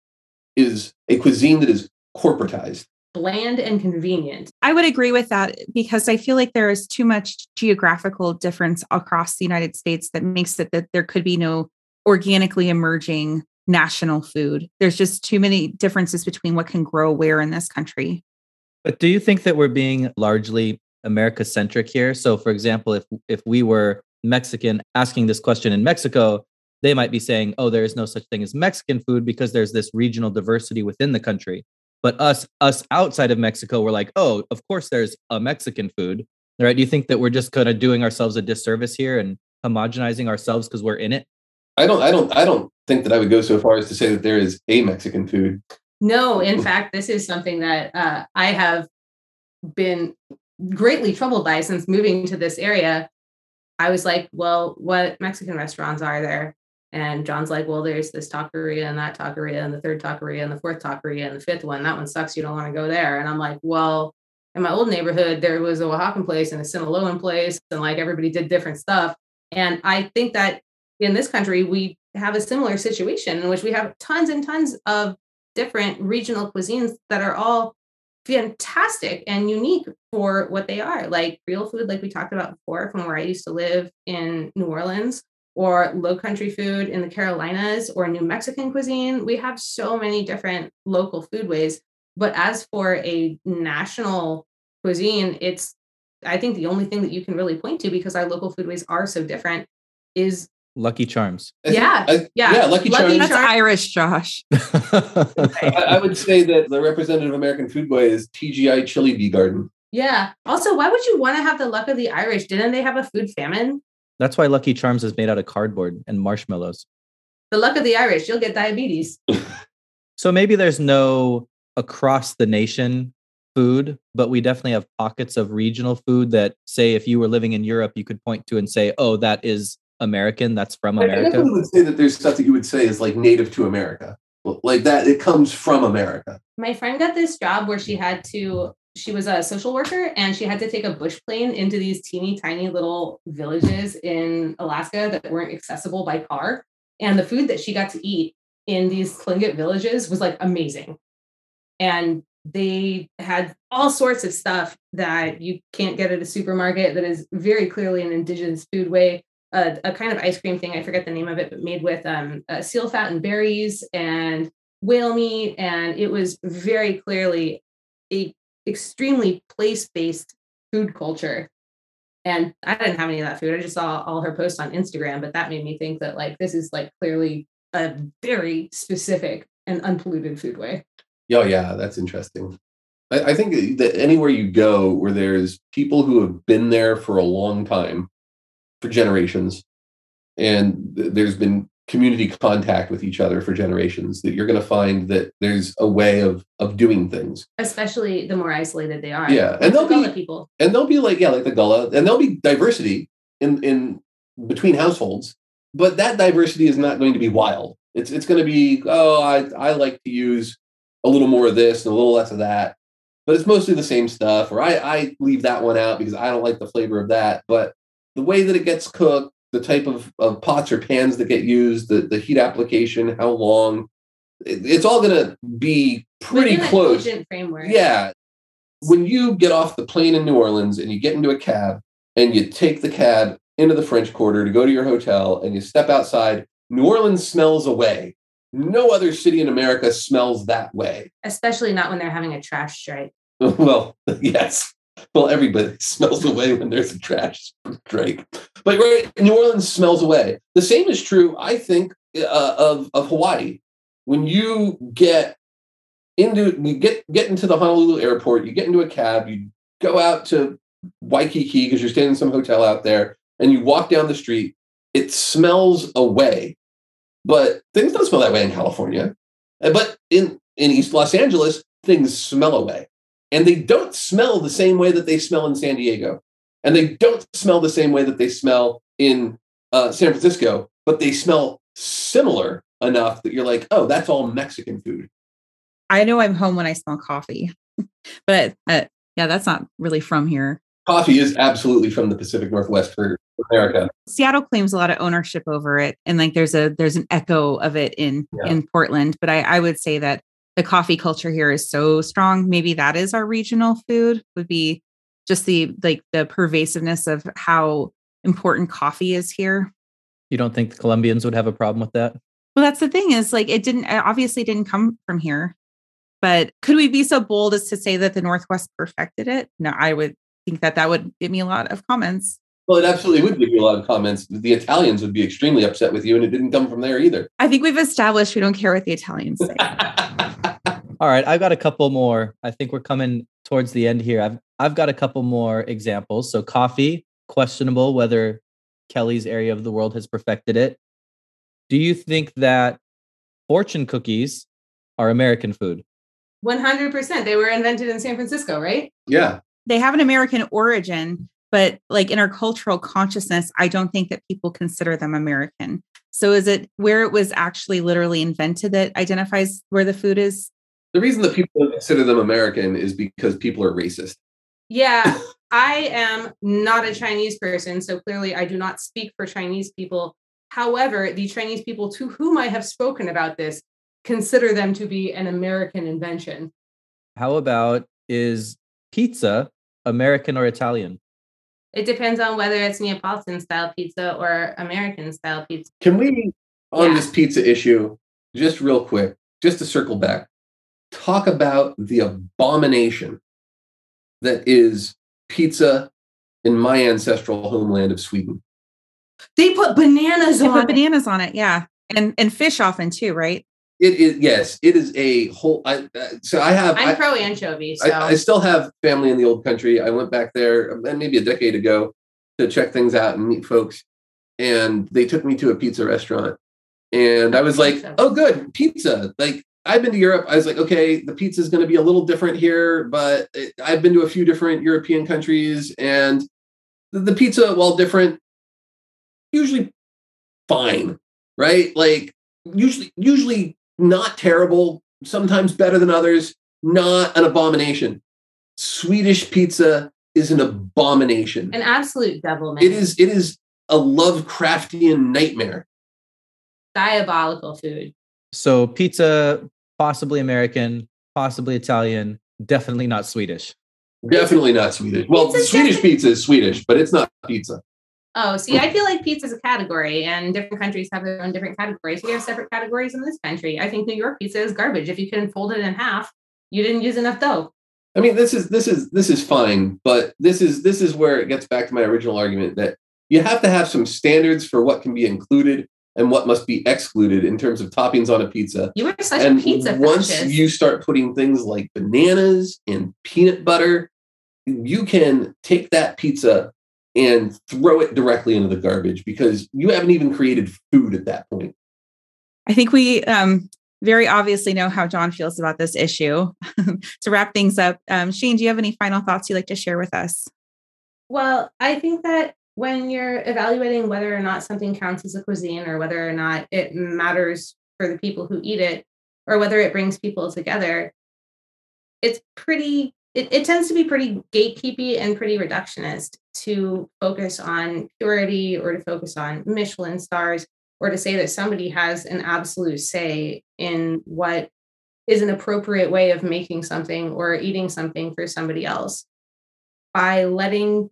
is a cuisine that is corporatized. Bland and convenient. I would agree with that because I feel like there is too much geographical difference across the United States that makes it that there could be no organically emerging national food. There's just too many differences between what can grow where in this country. But do you think that we're being largely America centric here? So, for example, if if we were Mexican asking this question in Mexico, they might be saying, "Oh, there is no such thing as Mexican food because there's this regional diversity within the country." But us us outside of Mexico, we're like, "Oh, of course there's a Mexican food." Right? Do you think that we're just kind of doing ourselves a disservice here and homogenizing ourselves because we're in it? I don't I don't I don't think that I would go so far as to say that there is a Mexican food. No, in fact, this is something that uh, I have been greatly troubled by since moving to this area I was like, well, what Mexican restaurants are there? And John's like, well, there's this taqueria and that taqueria and the third taqueria and the fourth taqueria and the fifth one. That one sucks. You don't want to go there. And I'm like, well, in my old neighborhood, there was a Oaxacan place and a Sinaloan place, and like everybody did different stuff. And I think that in this country, we have a similar situation in which we have tons and tons of different regional cuisines that are all fantastic and unique for what they are like real food like we talked about before from where i used to live in new orleans or low country food in the carolinas or new mexican cuisine. We have so many different local foodways but as for a national cuisine it's i think the only thing that you can really point to because our local foodways are so different is Lucky Charms. Yeah, I, yeah, yeah. Lucky, Lucky Charms. That's Irish, Josh. [LAUGHS] I, I, would say that the representative American food boy is TGI Chili Bee Garden. Yeah. Also, why would you want to have the luck of the Irish? Didn't they have a food famine? That's why Lucky Charms is made out of cardboard and marshmallows. The luck of the Irish, you'll get diabetes. [LAUGHS] so maybe there's no across the nation food, but we definitely have pockets of regional food that, say, if you were living in Europe, you could point to and say, oh, that is American that's from America? I definitely would say that there's stuff that you would say is like native to America. Like that, it comes from America. My friend got this job where she had to, she was a social worker and she had to take a bush plane into these teeny tiny little villages in Alaska that weren't accessible by car. And the food that she got to eat in these Tlingit villages was like amazing. And they had all sorts of stuff that you can't get at a supermarket that is very clearly an indigenous food way a, a, kind of ice cream thing. I forget the name of it, but made with um, uh, seal fat and berries and whale meat, and it was very clearly a extremely place based food culture. And I didn't have any of that food. I just saw all her posts on Instagram, but that made me think that like this is like clearly a very specific and unpolluted food way. Oh yeah, that's interesting. I, I think that anywhere you go where there's people who have been there for a long time for generations. And there's been community contact with each other for generations that you're going to find that there's a way of of doing things. Especially the more isolated they are. Yeah and they'll be people. and they'll be like yeah like the gullah and there'll be diversity in in between households but that diversity is not going to be wild. It's it's going to be oh i i like to use a little more of this and a little less of that. But it's mostly the same stuff or i i leave that one out because i don't like the flavor of that but the way that it gets cooked, the type of, of pots or pans that get used, the, the heat application, how long, it, it's all going to be pretty close. Framework. Yeah. When you get off the plane in New Orleans and you get into a cab and you take the cab into the French Quarter to go to your hotel and you step outside, New Orleans smells away no other city in America smells that way. Especially not when they're having a trash strike. [LAUGHS] well, [LAUGHS] yes. Well, everybody [LAUGHS] smells away when there's a trash strike. But right, New Orleans smells away. The same is true, I think, uh, of of Hawaii. When you get into you get get into the Honolulu airport, you get into a cab, you go out to Waikiki because you're staying in some hotel out there, and you walk down the street. It smells away, but things don't smell that way in California. But in in East Los Angeles, things smell away, and they don't smell the same way that they smell in San Diego, and they don't smell the same way that they smell in uh, San Francisco, but they smell similar enough that you're like, oh, that's all Mexican food. I know I'm home when I smell coffee, [LAUGHS] but uh, yeah, that's not really from here. Coffee is absolutely from the Pacific Northwest for America. Seattle claims a lot of ownership over it, and like there's a there's an echo of it in yeah. in Portland. But I, I would say that the coffee culture here is so strong. Maybe that is our regional food. Would be just the like the pervasiveness of how important coffee is here. You don't think the Colombians would have a problem with that? Well, that's the thing is like it didn't it obviously didn't come from here. But could we be so bold as to say that the Northwest perfected it? No, I would think that that would give me a lot of comments. Well, it absolutely would give you a lot of comments. The Italians would be extremely upset with you, and it didn't come from there either. I think we've established we don't care what the Italians say. [LAUGHS] All right, I've got a couple more. I think we're coming towards the end here. I've I've got a couple more examples. So coffee, questionable whether Kelly's area of the world has perfected it. Do you think that fortune cookies are American food? 100%. They were invented in San Francisco, right? Yeah. They have an American origin, but like in our cultural consciousness, I don't think that people consider them American. So is it where it was actually literally invented that identifies where the food is? The reason that people consider them American is because people are racist. Yeah, I am not a Chinese person, so clearly I do not speak for Chinese people. However, the Chinese people to whom I have spoken about this consider them to be an American invention. How about is pizza American or Italian? It depends on whether it's Neapolitan style pizza or American style pizza. Can we, on yeah. this pizza issue, just real quick, just to circle back, talk about the abomination that is pizza in my ancestral homeland of Sweden? They put bananas they on put bananas on it, yeah, and and fish often too, right? It is yes, it is a whole. I, uh, so I have. I'm I, pro anchovy. So. I, I, still have family in the old country. I went back there uh, maybe a decade ago to check things out and meet folks, and they took me to a pizza restaurant, and I was like, "Oh, good pizza!" Like I've been to Europe. I was like, "Okay, the pizza is going to be a little different here," but it, I've been to a few different European countries, and the, the pizza, while different, usually fine, right? Like usually, usually not terrible, sometimes better than others, not an abomination. Swedish pizza is an abomination. An absolute devil It is it is a Lovecraftian nightmare. Diabolical food. So pizza possibly American, possibly Italian, definitely not Swedish. Definitely not Swedish. Well, Swedish pizza is Swedish, but it's not pizza. Oh, see, I feel like pizza is a category, and different countries have their own different categories. We have separate categories in this country. I think New York pizza is garbage. If you couldn't fold it in half, you didn't use enough dough. I mean, this is this is this is fine, but this is this is where it gets back to my original argument that you have to have some standards for what can be included and what must be excluded in terms of toppings on a pizza. You are such and a pizza. Once fascist. you start putting things like bananas and peanut butter, you can take that pizza and throw it directly into the garbage because you haven't even created food at that point. I think we um, very obviously know how John feels about this issue. [LAUGHS] to wrap things up, um, Shane, do you have any final thoughts you'd like to share with us? Well, I think that when you're evaluating whether or not something counts as a cuisine or whether or not it matters for the people who eat it or whether it brings people together, it's pretty it, it tends to be pretty gatekeepy and pretty reductionist to focus on purity or to focus on Michelin stars or to say that somebody has an absolute say in what is an appropriate way of making something or eating something for somebody else. By letting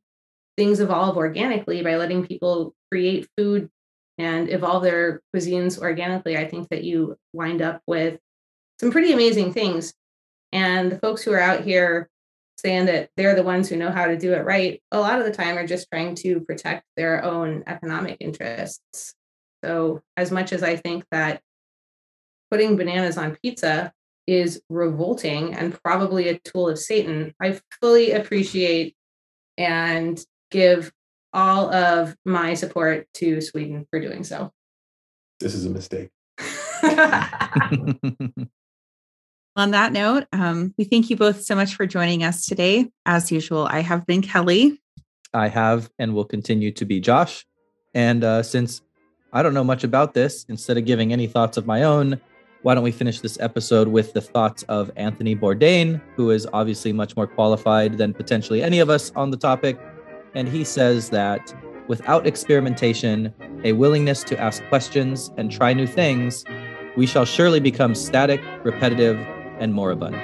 things evolve organically, by letting people create food and evolve their cuisines organically, I think that you wind up with some pretty amazing things. And the folks who are out here saying that they're the ones who know how to do it right, a lot of the time are just trying to protect their own economic interests. So, as much as I think that putting bananas on pizza is revolting and probably a tool of Satan, I fully appreciate and give all of my support to Sweden for doing so. This is a mistake. [LAUGHS] [LAUGHS] On that note, um, we thank you both so much for joining us today. As usual, I have been Kelly. I have and will continue to be Josh. And uh, since I don't know much about this, instead of giving any thoughts of my own, why don't we finish this episode with the thoughts of Anthony Bourdain, who is obviously much more qualified than potentially any of us on the topic. And he says that without experimentation, a willingness to ask questions and try new things, we shall surely become static, repetitive, and moribund.